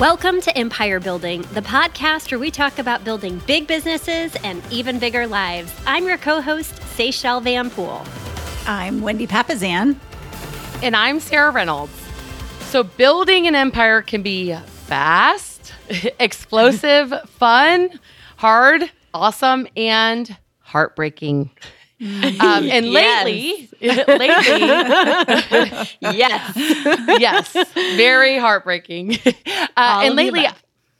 Welcome to Empire Building, the podcast where we talk about building big businesses and even bigger lives. I'm your co host, Seychelle Van Poole. I'm Wendy Papasan. And I'm Sarah Reynolds. So, building an empire can be fast, explosive, fun, hard, awesome, and heartbreaking. Um, and lately, lately, Yes. yes, very heartbreaking. Uh, and lately.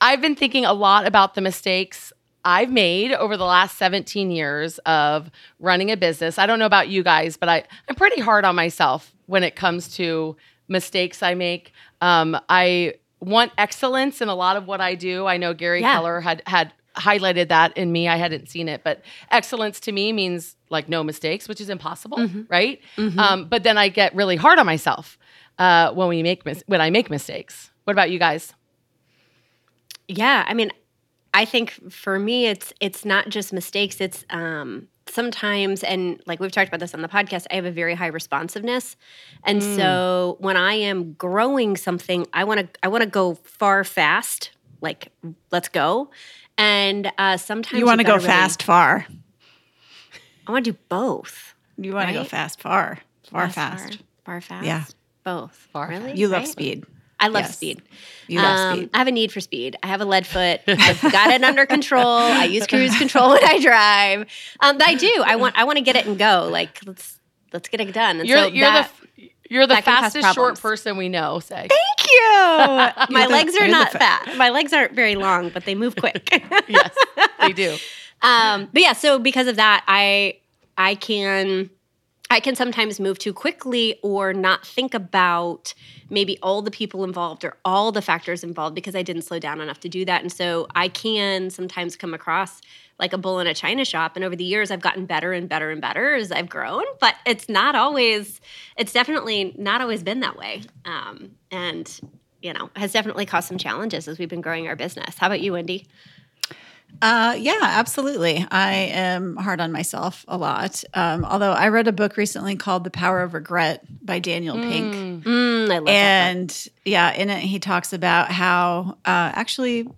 I've been thinking a lot about the mistakes I've made over the last 17 years of running a business. I don't know about you guys, but I, I'm pretty hard on myself when it comes to mistakes I make. Um, I want excellence in a lot of what I do. I know Gary Yeah. Keller had had highlighted that in me. I hadn't seen it, but excellence to me means like no mistakes, which is impossible, Mm-hmm. right? Um, but then I get really hard on myself uh, when we make mis- when I make mistakes. What about you guys? Yeah, I mean, I think for me, it's it's not just mistakes. It's um, sometimes, and like we've talked about this on the podcast, I have a very high responsiveness, and so when I am growing something, I want to I want to go far fast. Like, let's go. And uh, sometimes You want to go really- fast, far. I want to do both. You want to go fast, far, far, Fast, fast. far, far fast. Yeah. both. Far really? fast. You love Right? speed. I love Yes. speed. You love Um, speed. I have a need for speed. I have a lead foot. I've got it under control. I use cruise control when I drive. Um, but I do. I want. I want to get it and go. Like let's let's get it done. And You're so you're that, the f- you're the that can cause fastest short person we know. Say Thank you. My the- legs are not fa- fat. My legs aren't very long, but they move quick. yes, they do. um, but yeah, so because of that, I I can I can sometimes move too quickly or not think about maybe all the people involved or all the factors involved because I didn't slow down enough to do that. And so I can sometimes come across like a bull in a china shop. And over the years, I've gotten better and better and better as I've grown. But it's not always. It's definitely not always been that way. Um, and you know, has definitely caused some challenges as we've been growing our business. How about you, Wendy? Uh, yeah, absolutely. I am hard on myself a lot. Um, although I read a book recently called The Power of Regret by Daniel Pink. Mm, I love that. and yeah, in it he talks about how uh, actually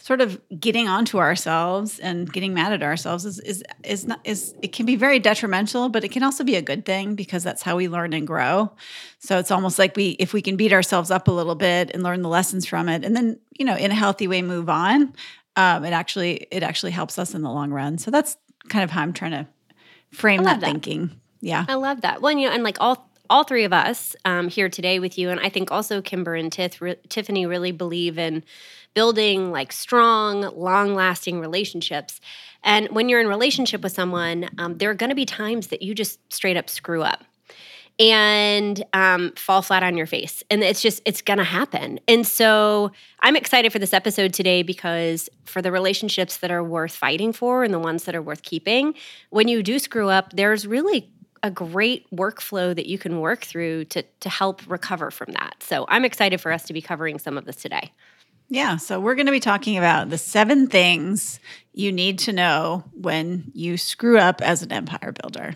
sort of getting onto ourselves and getting mad at ourselves is is is not is it can be very detrimental, but it can also be a good thing because that's how we learn and grow. So it's almost like we if we can beat ourselves up a little bit and learn the lessons from it, and then you know in a healthy way move on. Um, it actually it actually helps us in the long run. So that's kind of how I'm trying to frame that, that. thinking. Yeah. I love that. Well, and, you know, and like all all three of us um, here today with you, and I think also Kymber and Tiff, re- Tiffany really believe in building like strong, long lasting relationships. And when you're in relationship with someone, um, there are going to be times that you just straight up screw up and um, fall flat on your face. And it's just, it's going to happen. And so I'm excited for this episode today because for the relationships that are worth fighting for and the ones that are worth keeping, when you do screw up, there's really a great workflow that you can work through to, to help recover from that. So I'm excited for us to be covering some of this today. Yeah, so we're going to be talking about the seven things you need to know when you screw up as an empire builder.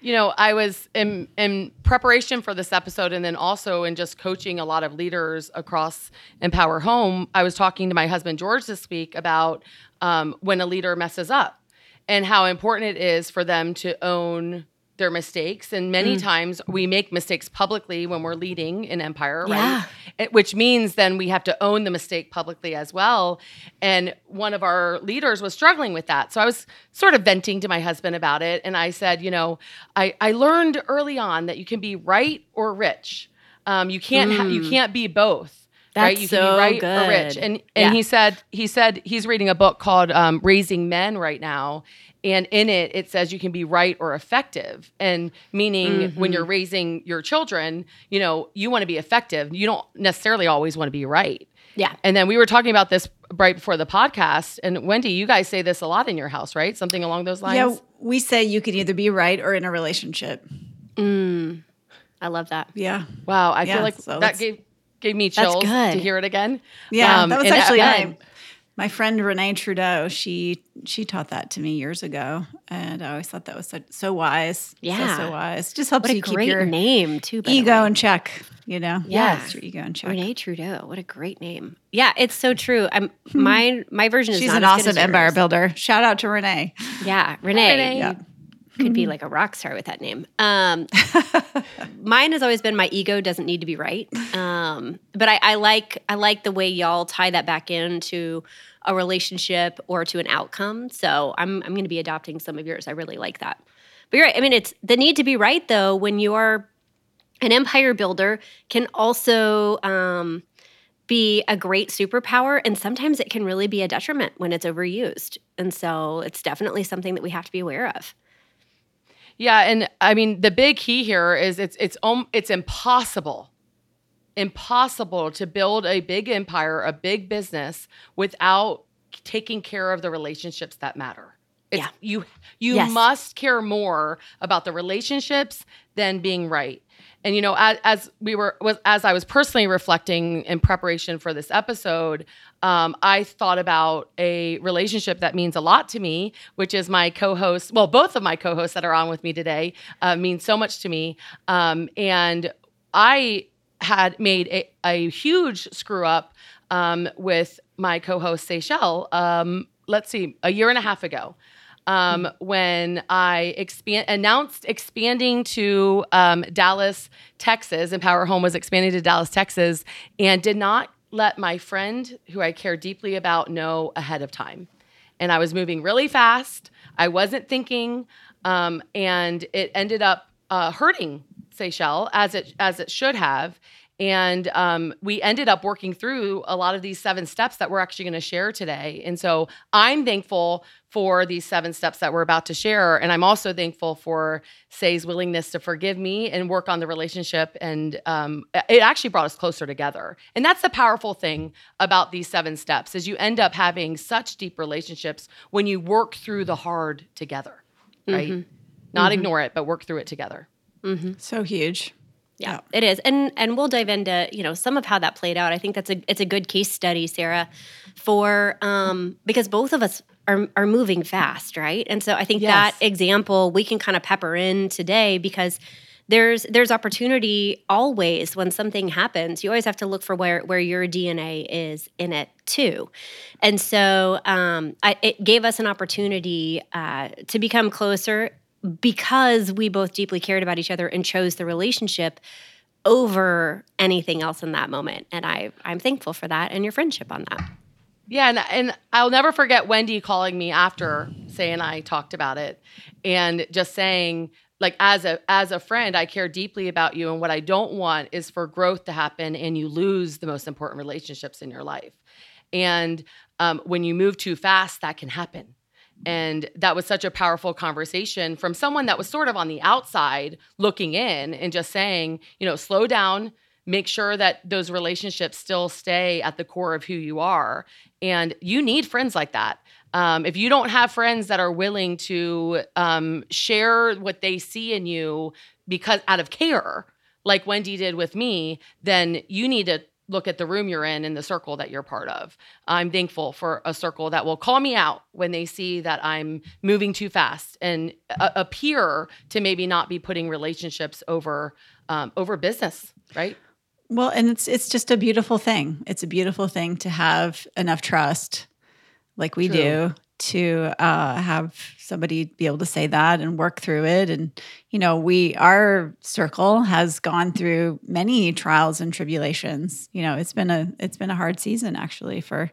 You know, I was in in preparation for this episode, and then also in just coaching a lot of leaders across Empower Home. I was talking to my husband George this week about um, when a leader messes up and how important it is for them to own their mistakes. And many times we make mistakes publicly when we're leading an empire, Yeah. right? It- which means then we have to own the mistake publicly as well. And one of our leaders was struggling with that. So I was sort of venting to my husband about it. And I said, you know, I, I learned early on that you can be right or rich. Um, you can't ha- you can't be both. Right? That's You can so be right or rich. good. And and Yeah. he said he said he's reading a book called um, Raising Men right now. And in it, it says you can be right or effective. And meaning Mm-hmm. when you're raising your children, you know, you want to be effective. You don't necessarily always want to be right. Yeah. And then we were talking about this right before the podcast. And Wendy, you guys say this a lot in your house, right? Something along those lines. Yeah, we say you can either be right or in a relationship. I love that. Yeah. Wow. I Yeah, feel like so that gave gave me chills to hear it again. Yeah, Um, that was actually again- my, my friend Renee Trudeau. She she taught that to me years ago, and I always thought that was so, so wise. Yeah. so wise. Just helps What you keep great your name, too. ego in check. You know, Yeah. Get your ego in check. Renee Trudeau, what a great name. Yeah, it's so true. I'm my my version is She's not an awesome empire builder. Shout out to Renee. Yeah, Renee. Renee. Yeah. Could be like a rock star with that name. Um, mine has always been my ego doesn't need to be right. Um, but I, I like I like the way y'all tie that back into a relationship or to an outcome. So I'm I'm going to be adopting some of yours. I really like that. But you're right. I mean, it's the need to be right though. When you're an empire builder, can also um, be a great superpower, and sometimes it can really be a detriment when it's overused. And so it's definitely something that we have to be aware of. Yeah, and I mean the big key here is it's it's it's impossible, impossible to build a big empire, a big business without taking care of the relationships that matter. It's, Yeah. you you Yes. must care more about the relationships than being right. And you know, as, as we were was as I was personally reflecting in preparation for this episode, um, I thought about a relationship that means a lot to me, which is my co-host. Well, both of my co-hosts that are on with me today uh, mean so much to me, um, and I had made a, a huge screw up um, with my co-host Seychelle. Um, let's see, a year and a half ago um, when I expand announced expanding to um, Dallas, Texas. Empower Home was expanding to Dallas, Texas, and did not let my friend, who I care deeply about, know ahead of time. And I was moving really fast. I wasn't thinking, um, and it ended up uh, hurting Seychelles as it as it should have. And um, we ended up working through a lot of these seven steps that we're actually going to share today. And so I'm thankful for these seven steps that we're about to share. And I'm also thankful for Say's willingness to forgive me and work on the relationship. And um, it actually brought us closer together. And that's the powerful thing about these seven steps is you end up having such deep relationships when you work through the hard together, right? Not ignore it, but work through it together. So huge. Yeah, it is, and and we'll dive into you know some of how that played out. I think that's a it's a good case study, Sarah, for um because both of us are are moving fast, right? And so I think that example we can kind of pepper in today because there's there's opportunity always when something happens. You always have to look for where where your DNA is in it too, and so um, I, it gave us an opportunity uh, to become closer because we both deeply cared about each other and chose the relationship over anything else in that moment. And I I'm thankful for that and your friendship on that. Yeah, and, and I'll never forget Wendy calling me after Say and I talked about it, and just saying, like, as a as a friend, I care deeply about you, and what I don't want is for growth to happen and you lose the most important relationships in your life. And um, when you move too fast, that can happen. And that was such a powerful conversation from someone that was sort of on the outside looking in and just saying, you know, slow down, make sure that those relationships still stay at the core of who you are. And you need friends like that. Um, if you don't have friends that are willing to um, share what they see in you because out of care, like Wendy did with me, then you need to look at the room you're in and the circle that you're part of. I'm thankful for a circle that will call me out when they see that I'm moving too fast and appear to maybe not be putting relationships over um, over business, right? Well, and it's it's just a beautiful thing. It's a beautiful thing to have enough trust, like we True. do, to uh, have somebody be able to say that and work through it. And you know, we our circle has gone through many trials and tribulations. You know, it's been a it's been a hard season actually for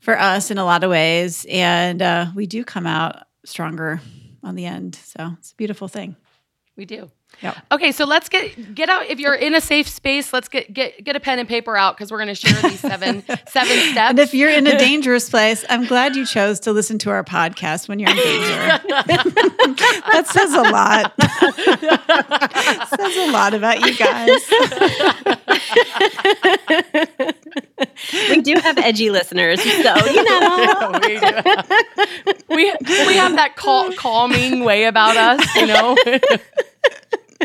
for us in a lot of ways, and uh, we do come out stronger on the end. So it's a beautiful thing. We do. Yep. Okay, so let's get get out. If you're in a safe space, let's get get get a pen and paper out because we're going to share these seven seven steps. And if you're in a dangerous place, I'm glad you chose to listen to our podcast when you're in danger. that says a lot. says a lot about you guys. We do have edgy listeners, so you know. we, we we have that cal- calming way about us, you know.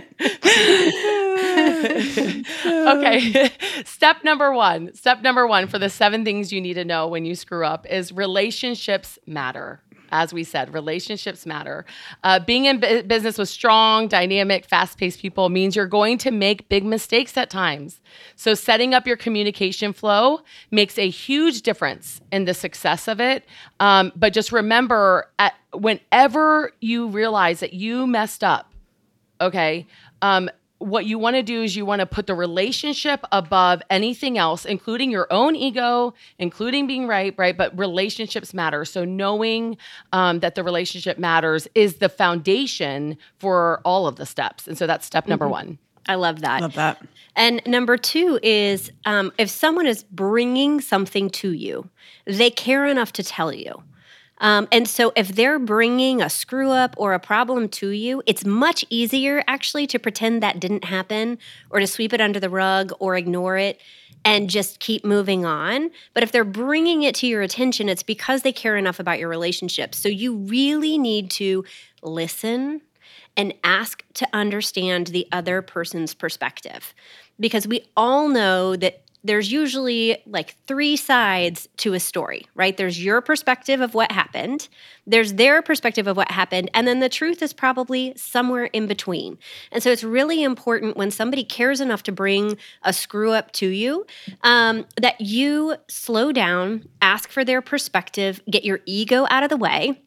okay. Step number one. Step number one for the seven things you need to know when you screw up is relationships matter. as we said, relationships matter. Uh, being in bu- business with strong, dynamic, fast paced people means you're going to make big mistakes at times. So, setting up your communication flow makes a huge difference in the success of it. Um, but just remember, at, whenever you realize that you messed up, okay, um, what you want to do is you want to put the relationship above anything else, including your own ego, including being right, right? But relationships matter. So knowing um, that the relationship matters is the foundation for all of the steps. And so that's step number Mm-hmm. one. I love that. Love that. And number two is um, if someone is bringing something to you, they care enough to tell you. Um, and so if they're bringing a screw up or a problem to you, it's much easier actually to pretend that didn't happen or to sweep it under the rug or ignore it and just keep moving on. But if they're bringing it to your attention, it's because they care enough about your relationship. So you really need to listen and ask to understand the other person's perspective. Because we all know that there's usually like three sides to a story, right? There's your perspective of what happened, there's their perspective of what happened, and then the truth is probably somewhere in between. And so it's really important when somebody cares enough to bring a screw up to you um, that you slow down, ask for their perspective, get your ego out of the way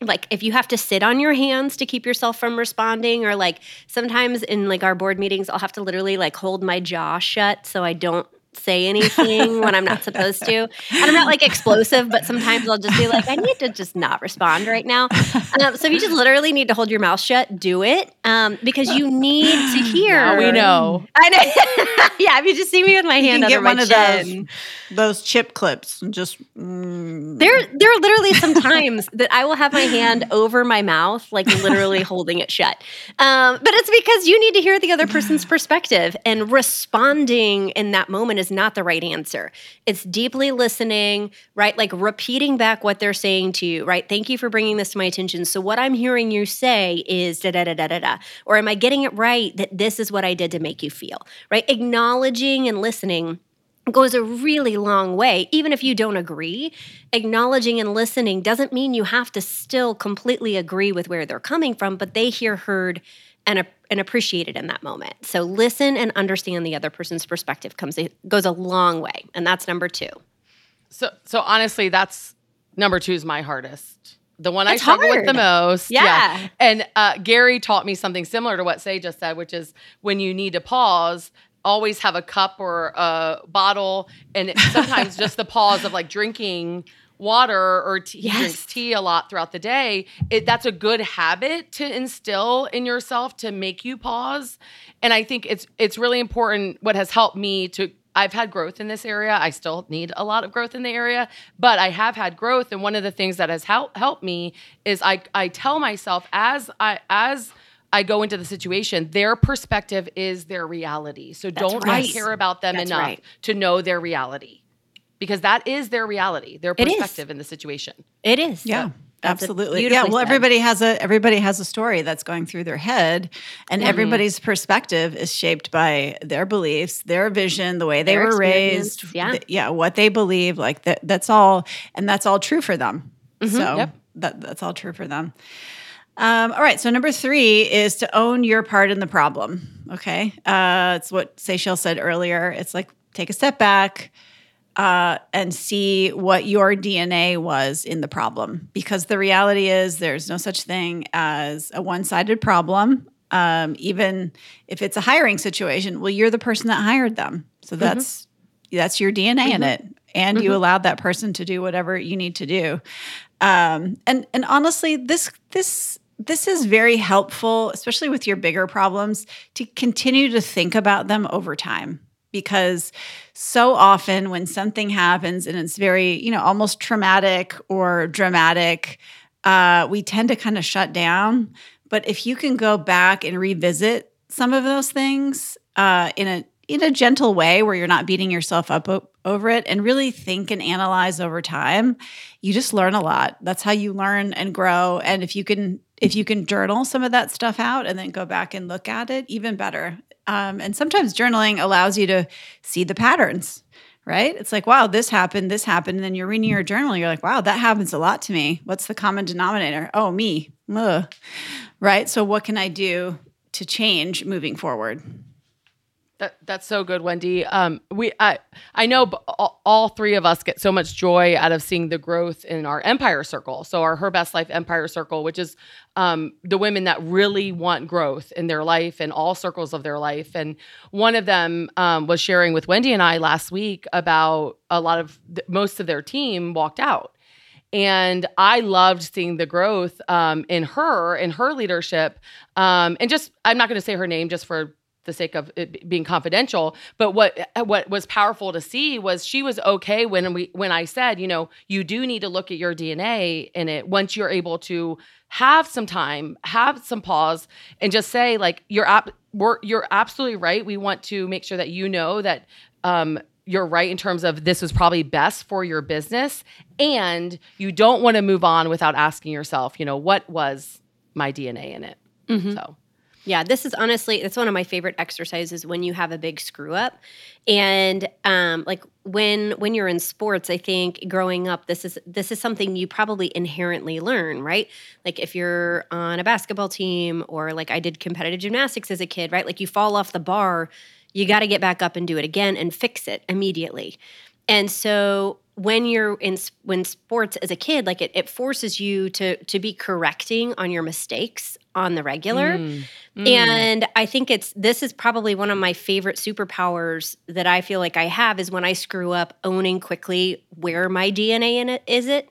like if you have to sit on your hands to keep yourself from responding or like sometimes in like our board meetings i'll have to literally like hold my jaw shut so i don't say anything when i'm not supposed to. And i'm not like explosive but sometimes i'll just be like i need to just not respond right now. Um, so if you just literally need to hold your mouth shut do it um, because you need to hear. Now we know. i know. Yeah if you just see me with my You hand can under get my one of chin. those those chip clips and just mm, There, there are literally some times that I will have my hand over my mouth, like literally holding it shut. Um, but it's because you need to hear the other person's perspective, and responding in that moment is not the right answer. It's deeply listening, right? Like repeating back what they're saying to you, right? Thank you for bringing this to my attention. So what I'm hearing you say is da da da da da da, or am I getting it right that this is what I did to make you feel, right? Acknowledging and listening goes a really long way. Even if you don't agree, acknowledging and listening doesn't mean you have to still completely agree with where they're coming from, but they hear heard and, and appreciated in that moment. So listen and understand the other person's perspective comes goes a long way, and that's number two. So, so honestly, that's number two is my hardest. The one It's I struggle with the most. Yeah. yeah. And uh, Gary taught me something similar to what Say just said, which is when you need to pause, always have a cup or a bottle, and sometimes just the pause of like drinking water or tea, he drinks tea a lot throughout the day. It, that's a good habit to instill in yourself to make you pause. And I think it's it's really important. What has helped me to I've had growth in this area. I still need a lot of growth in the area, but I have had growth. And one of the things that has helped helped me is I I tell myself as I as I go into the situation, their perspective is their reality. So don't I care about them That's enough right. to know their reality. Because that is their reality, their perspective in the situation. It is. Yeah. That's Absolutely. Yeah. Well, said. everybody has a everybody has a story that's going through their head, and Mm-hmm. everybody's perspective is shaped by their beliefs, their vision, the way they Their were raised, yeah. th- yeah, what they believe. Like that. That's all, and that's all true for them. Mm-hmm. So Yep. that that's all true for them. Um, all right. So number three is to own your part in the problem. Okay. Uh, it's what Seychelles said earlier. It's like take a step back uh, and see what your DNA was in the problem. Because the reality is, there's no such thing as a one sided problem. Um, even if it's a hiring situation, well, you're the person that hired them. So that's that's your DNA in it, and you allowed that person to do whatever you need to do. Um, and and honestly, this this this is very helpful, especially with your bigger problems, to continue to think about them over time. Because so often when something happens and it's very, you know, almost traumatic or dramatic, uh, we tend to kind of shut down. But if you can go back and revisit some of those things uh, in a in a gentle way where you're not beating yourself up o- over it and really think and analyze over time you just learn a lot. That's how you learn and grow. And if you can if you can journal some of that stuff out and then go back and look at it even better um, and sometimes journaling allows you to see the patterns right? It's like, wow, this happened, this happened. And then you're reading your journal, you're like, wow, that happens a lot to me. What's the common denominator? Oh, me. Ugh. Right. So, what can I do to change moving forward? That that's so good, Wendy. Um, we I I know all, all, three of us get so much joy out of seeing the growth in our Empire Circle. So our Her Best Life Empire Circle, which is um, the women that really want growth in their life and all circles of their life. And one of them um, was sharing with Wendy and I last week about a lot of most of their team walked out. And I loved seeing the growth um, in her, in her leadership. Um, and just, I'm not going to say her name just for the sake of it being confidential but what what was powerful to see was she was okay when we when I said you know you do need to look at your DNA in it once you're able to have some time have some pause and just say like you're you're absolutely right. We want to make sure that you know that um, you're right in terms of this was probably best for your business and you don't want to move on without asking yourself you know what was my dna in it. Mm-hmm. so yeah, this is honestly it's one of my favorite exercises when you have a big screw up. And um, like when when you're in sports, I think growing up this is this is something you probably inherently learn, right? Like if you're on a basketball team or like I did competitive gymnastics as a kid, right? Like you fall off the bar, you got to get back up and do it again and fix it immediately. And so when you're in when sports as a kid like it, it forces you to to be correcting on your mistakes on the regular. Mm, mm. and i think it's this is probably one of my favorite superpowers that i feel like i have is when i screw up owning quickly where my dna in it is it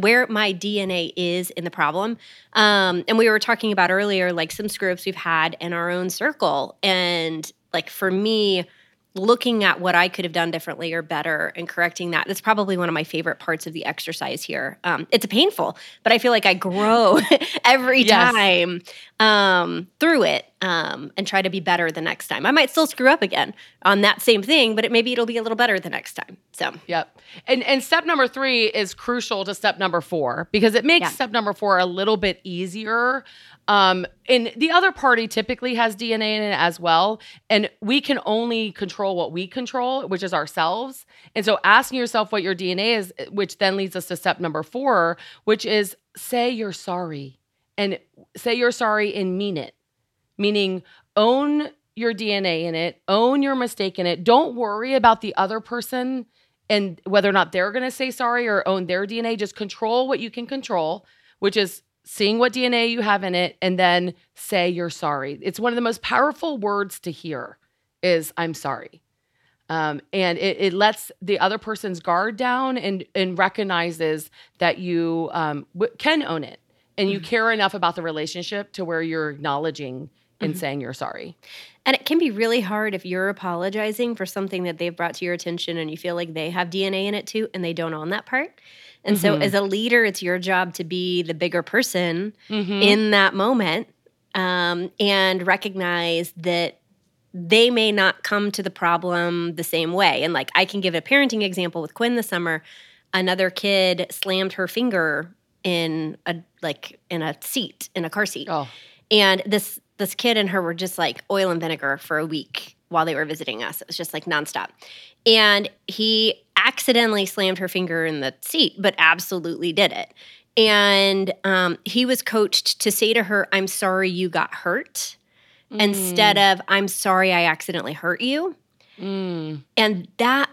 where my dna is in the problem. Um, and we were talking about earlier like some screw ups we've had in our own circle. And like for me looking at what I could have done differently or better and correcting that. That's probably one of my favorite parts of the exercise here. Um, it's painful, but I feel like I grow every yes. time um, through it um, and try to be better the next time. I might still screw up again on that same thing, but it, maybe it'll be a little better the next time. So, yep. And and step number three is crucial to step number four because it makes yeah. step number four a little bit easier. Um, and the other party typically has DNA in it as well. And we can only control what we control, which is ourselves. And so asking yourself what your DNA is, which then leads us to step number four, which is say you're sorry and say you're sorry and mean it, meaning own your DNA in it, own your mistake in it. Don't worry about the other person and whether or not they're going to say sorry or own their DNA. Just control what you can control, which is seeing what DNA you have in it and then say you're sorry. It's one of the most powerful words to hear is I'm sorry. Um, and it, it, lets the other person's guard down and, and recognizes that you um, w- can own it and you mm-hmm. care enough about the relationship to where you're acknowledging and mm-hmm. saying you're sorry. And it can be really hard if you're apologizing for something that they've brought to your attention and you feel like they have DNA in it too and they don't own that part. And mm-hmm. so, as a leader, it's your job to be the bigger person mm-hmm. in that moment um, and recognize that they may not come to the problem the same way. And like, I can give a parenting example with Quinn this summer. Another kid slammed her finger in a like in a seat in a car seat. Oh. And this this kid and her were just like oil and vinegar for a week while they were visiting us. It was just like nonstop. And he accidentally slammed her finger in the seat, but absolutely did it. And um, he was coached to say to her, I'm sorry you got hurt, mm. instead of, I'm sorry I accidentally hurt you. Mm. And that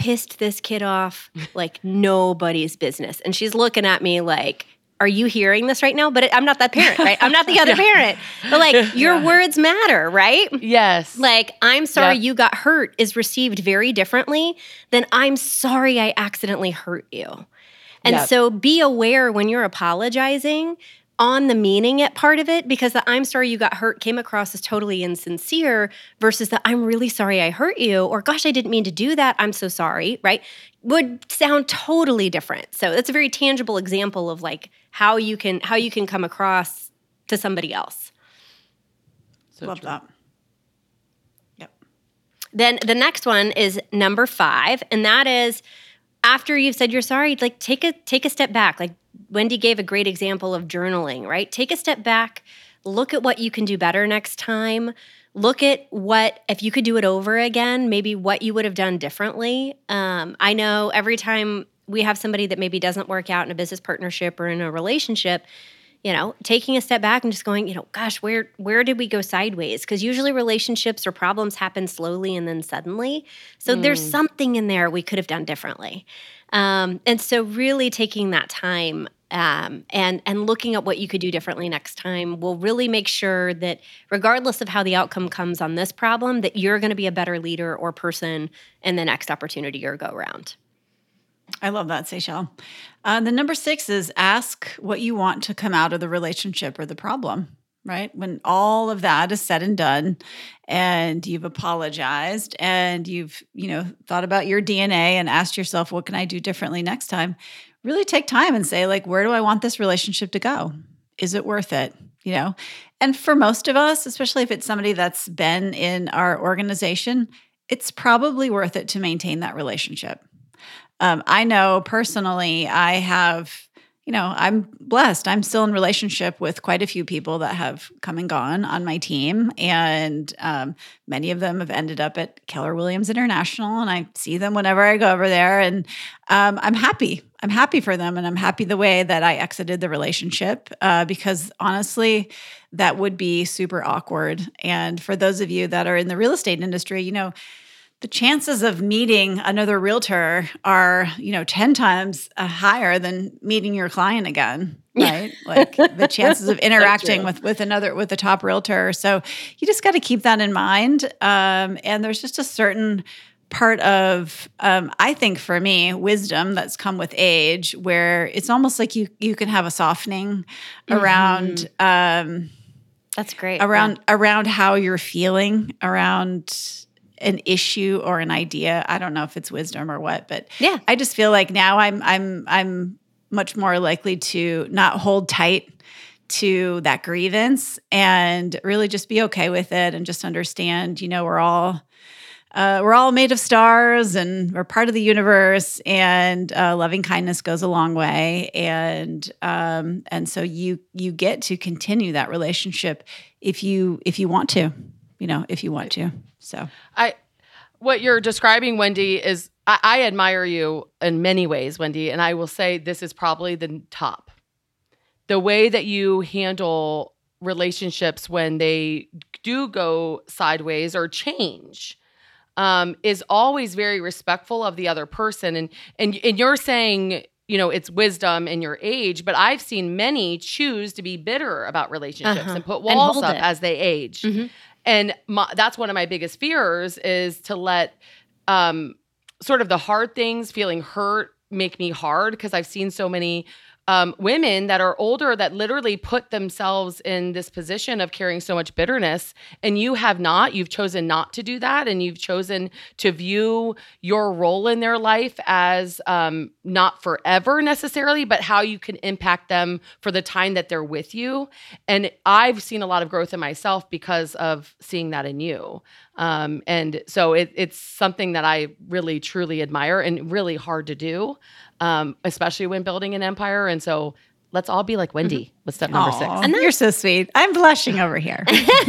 pissed this kid off like nobody's business. And she's looking at me like, are you hearing this right now? But it, I'm not that parent, right? I'm not the other yeah. parent. But like your yeah. words matter, right? Yes. Like I'm sorry yep. you got hurt is received very differently than I'm sorry I accidentally hurt you. And yep. so be aware when you're apologizing on the meaning it part of it because the I'm sorry you got hurt came across as totally insincere versus the I'm really sorry I hurt you or gosh I didn't mean to do that I'm so sorry right would sound totally different. So that's a very tangible example of like how you can how you can come across to somebody else. So love true. that. Yep. Then the next one is number 5 and that is after you've said you're sorry like take a take a step back like Wendy gave a great example of journaling, right? Take a step back, look at what you can do better next time. look at what if you could do it over again maybe what you would have done differently um, i know every time we have somebody that maybe doesn't work out in a business partnership or in a relationship you know taking a step back and just going you know gosh where where did we go sideways because usually relationships or problems happen slowly and then suddenly so mm. there's something in there we could have done differently um, and so really taking that time um, and and looking at what you could do differently next time will really make sure that regardless of how the outcome comes on this problem that you're going to be a better leader or person in the next opportunity or go around I love that, Seychelle. Uh, the number six is ask what you want to come out of the relationship or the problem, right? When all of that is said and done and you've apologized and you've, you know, thought about your DNA and asked yourself, what can I do differently next time? Really take time and say, like, where do I want this relationship to go? Is it worth it? You know, and for most of us, especially if it's somebody that's been in our organization, it's probably worth it to maintain that relationship um, I know personally, I have, you know, I'm blessed. I'm still in relationship with quite a few people that have come and gone on my team, and um, many of them have ended up at Keller Williams International, and I see them whenever I go over there, and um, I'm happy. I'm happy for them, and I'm happy the way that I exited the relationship uh, because honestly, that would be super awkward. And for those of you that are in the real estate industry, you know the chances of meeting another realtor are you know 10 times uh, higher than meeting your client again right? Like the chances of interacting with with another with a top realtor. So you just got to keep that in mind. Um, and there's just a certain part of um, i think for me wisdom that's come with age where it's almost like you you can have a softening mm-hmm. around um, that's great around yeah. around how you're feeling around an issue or an idea. I don't know if it's wisdom or what, but yeah, I just feel like now I'm I'm I'm much more likely to not hold tight to that grievance and really just be okay with it and just understand, you know, we're all uh, we're all made of stars and we're part of the universe and uh, loving kindness goes a long way. And um, and so you you get to continue that relationship if you if you want to you know if you want to so I what you're describing, Wendy, is I, I admire you in many ways, Wendy, and I will say this is probably the top. The way that you handle relationships when they do go sideways or change um, is always very respectful of the other person. And and and you're saying you know it's wisdom in your age but i've seen many choose to be bitter about relationships uh-huh. and put walls and up it. as they age mm-hmm and my, that's one of my biggest fears is to let um, sort of the hard things feeling hurt make me hard because i've seen so many um, women that are older that literally put themselves in this position of carrying so much bitterness and you have not. You've chosen not to do that and you've chosen to view your role in their life as um, not forever necessarily but how you can impact them for the time that they're with you. And i've seen a lot of growth in myself because of seeing that in you. Um, and so it, it's something that I really truly admire and really hard to do, um, especially when building an empire. And so let's all be like Wendy mm-hmm. with step number Aww, six. And you're so sweet. I'm blushing over here.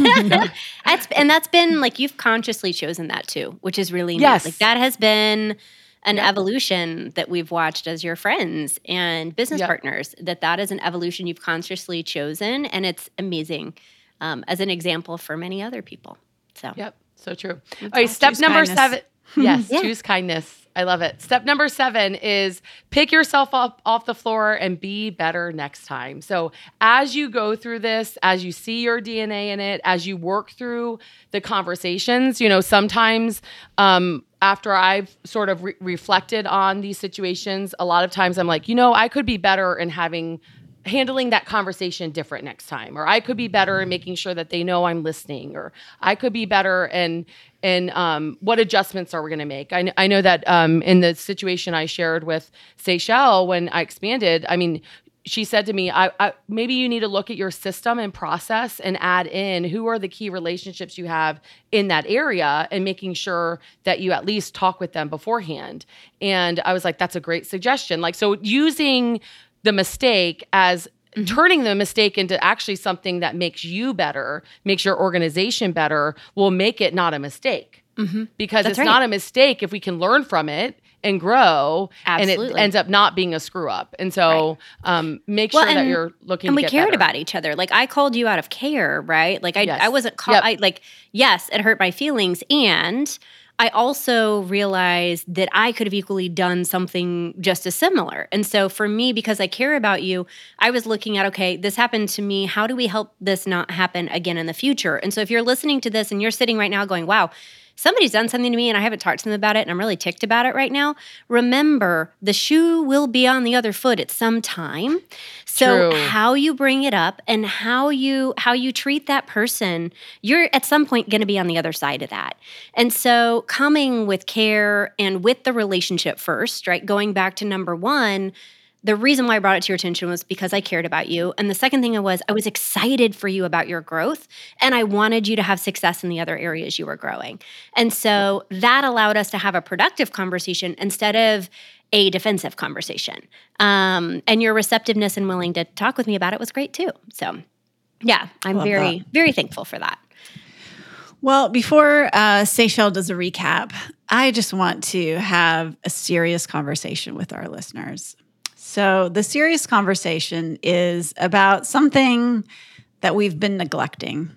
that's and that's been like you've consciously chosen that too, which is really yes. Like that has been an yep. evolution that we've watched as your friends and business yep. partners. That that is an evolution you've consciously chosen, and it's amazing um, as an example for many other people. So yep. So true. All right, step number kindness. seven. Yes, yeah. choose kindness. I love it. Step number seven is pick yourself up off the floor and be better next time. So, as you go through this, as you see your DNA in it, as you work through the conversations, you know, sometimes um, after I've sort of re- reflected on these situations, a lot of times I'm like, you know, I could be better in having handling that conversation different next time or i could be better in making sure that they know i'm listening or i could be better and and um, what adjustments are we going to make? I, I know that um, in the situation i shared with seychelle when i expanded i mean she said to me I, I, maybe you need to look at your system and process and add in who are the key relationships you have in that area and making sure that you at least talk with them beforehand. And i was like that's a great suggestion. Like so using the mistake as turning the mistake into actually something that makes you better, makes your organization better, will make it not a mistake. Because That's it's right. not a mistake if we can learn from it and grow, and it ends up not being a screw up. And so, um, make sure Well, that you're looking. and we get cared better. about each other. Like I called you out of care, right? Like I, Yes. I wasn't called. Yep. I like yes, it hurt my feelings, and I also realized that I could have equally done something just as similar. And so for me, because I care about you, I was looking at okay, this happened to me. How do we help this not happen again in the future? And so if you're listening to this and you're sitting right now going, wow. Somebody's done something to me and I haven't talked to them about it and I'm really ticked about it right now. Remember, the shoe will be on the other foot at some time. So True. how you bring it up and how you how you treat that person you're at some point going to be on the other side of that and so coming with care and with the relationship first right going back to number one the reason why I brought it to your attention was because I cared about you. And the second thing was I was excited for you about your growth and I wanted you to have success in the other areas you were growing. And so that allowed us to have a productive conversation instead of a defensive conversation. Um, and your receptiveness and willing to talk with me about it was great too. So yeah, I'm Love very, very thankful for that. Well, before uh, Seychelles does a recap, I just want to have a serious conversation with our listeners. So, the serious conversation is about something that we've been neglecting.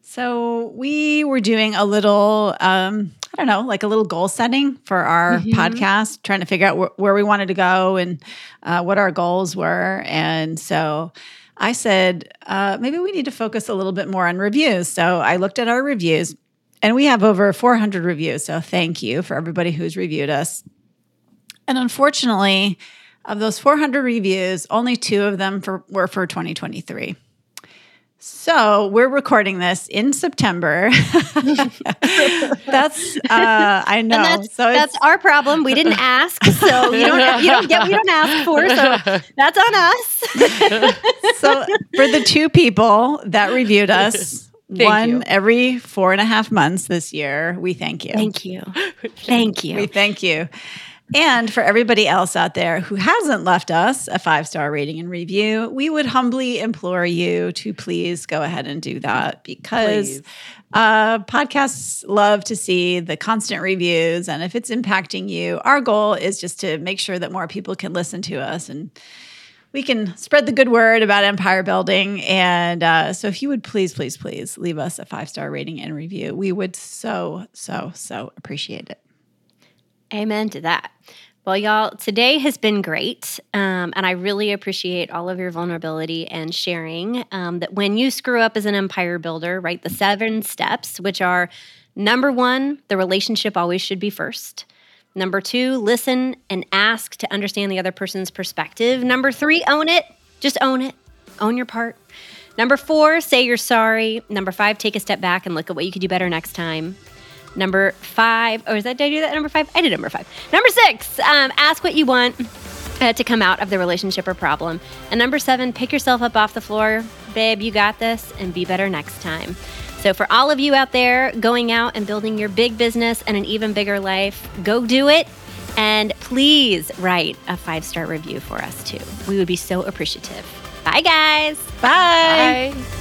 So, we were doing a little, um, I don't know, like a little goal setting for our podcast, trying to figure out wh- where we wanted to go and uh, what our goals were. And so, I said, uh, maybe we need to focus a little bit more on reviews. So I looked at our reviews, and we have over 400 reviews. So thank you for everybody who's reviewed us. And unfortunately, of those 400 reviews, only two of them for, were for 2023. So we're recording this in September. that's uh, I know. And that's, so that's our problem. We didn't ask, so you don't you don't get what you don't ask for. So that's on us. so for the two people that reviewed us, Thank one you. every four and a half months this year, we thank you. Thank you, thank you. We thank you. And for everybody else out there who hasn't left us a five star rating and review, we would humbly implore you to please go ahead and do that because uh, podcasts love to see the constant reviews. And if it's impacting you, our goal is just to make sure that more people can listen to us and we can spread the good word about empire building. And uh, so, if you would please, please, please leave us a five star rating and review, we would so, so, so appreciate it. Amen to that. Well, y'all, today has been great. Um, and I really appreciate all of your vulnerability and sharing um, that when you screw up as an empire builder, right, the seven steps, which are number one, the relationship always should be first. Number two, listen and ask to understand the other person's perspective. Number three, own it. Just own it. Own your part. Number four, say you're sorry. Number five, take a step back and look at what you could do better next time. Number five, oh, is that, did I do that? Number five? I did number five. Number six, um, ask what you want uh, to come out of the relationship or problem. And number seven, pick yourself up off the floor. Babe, you got this, and be better next time. So, for all of you out there going out and building your big business and an even bigger life, go do it. And please write a five star review for us too. We would be so appreciative. Bye, guys. Bye. Bye.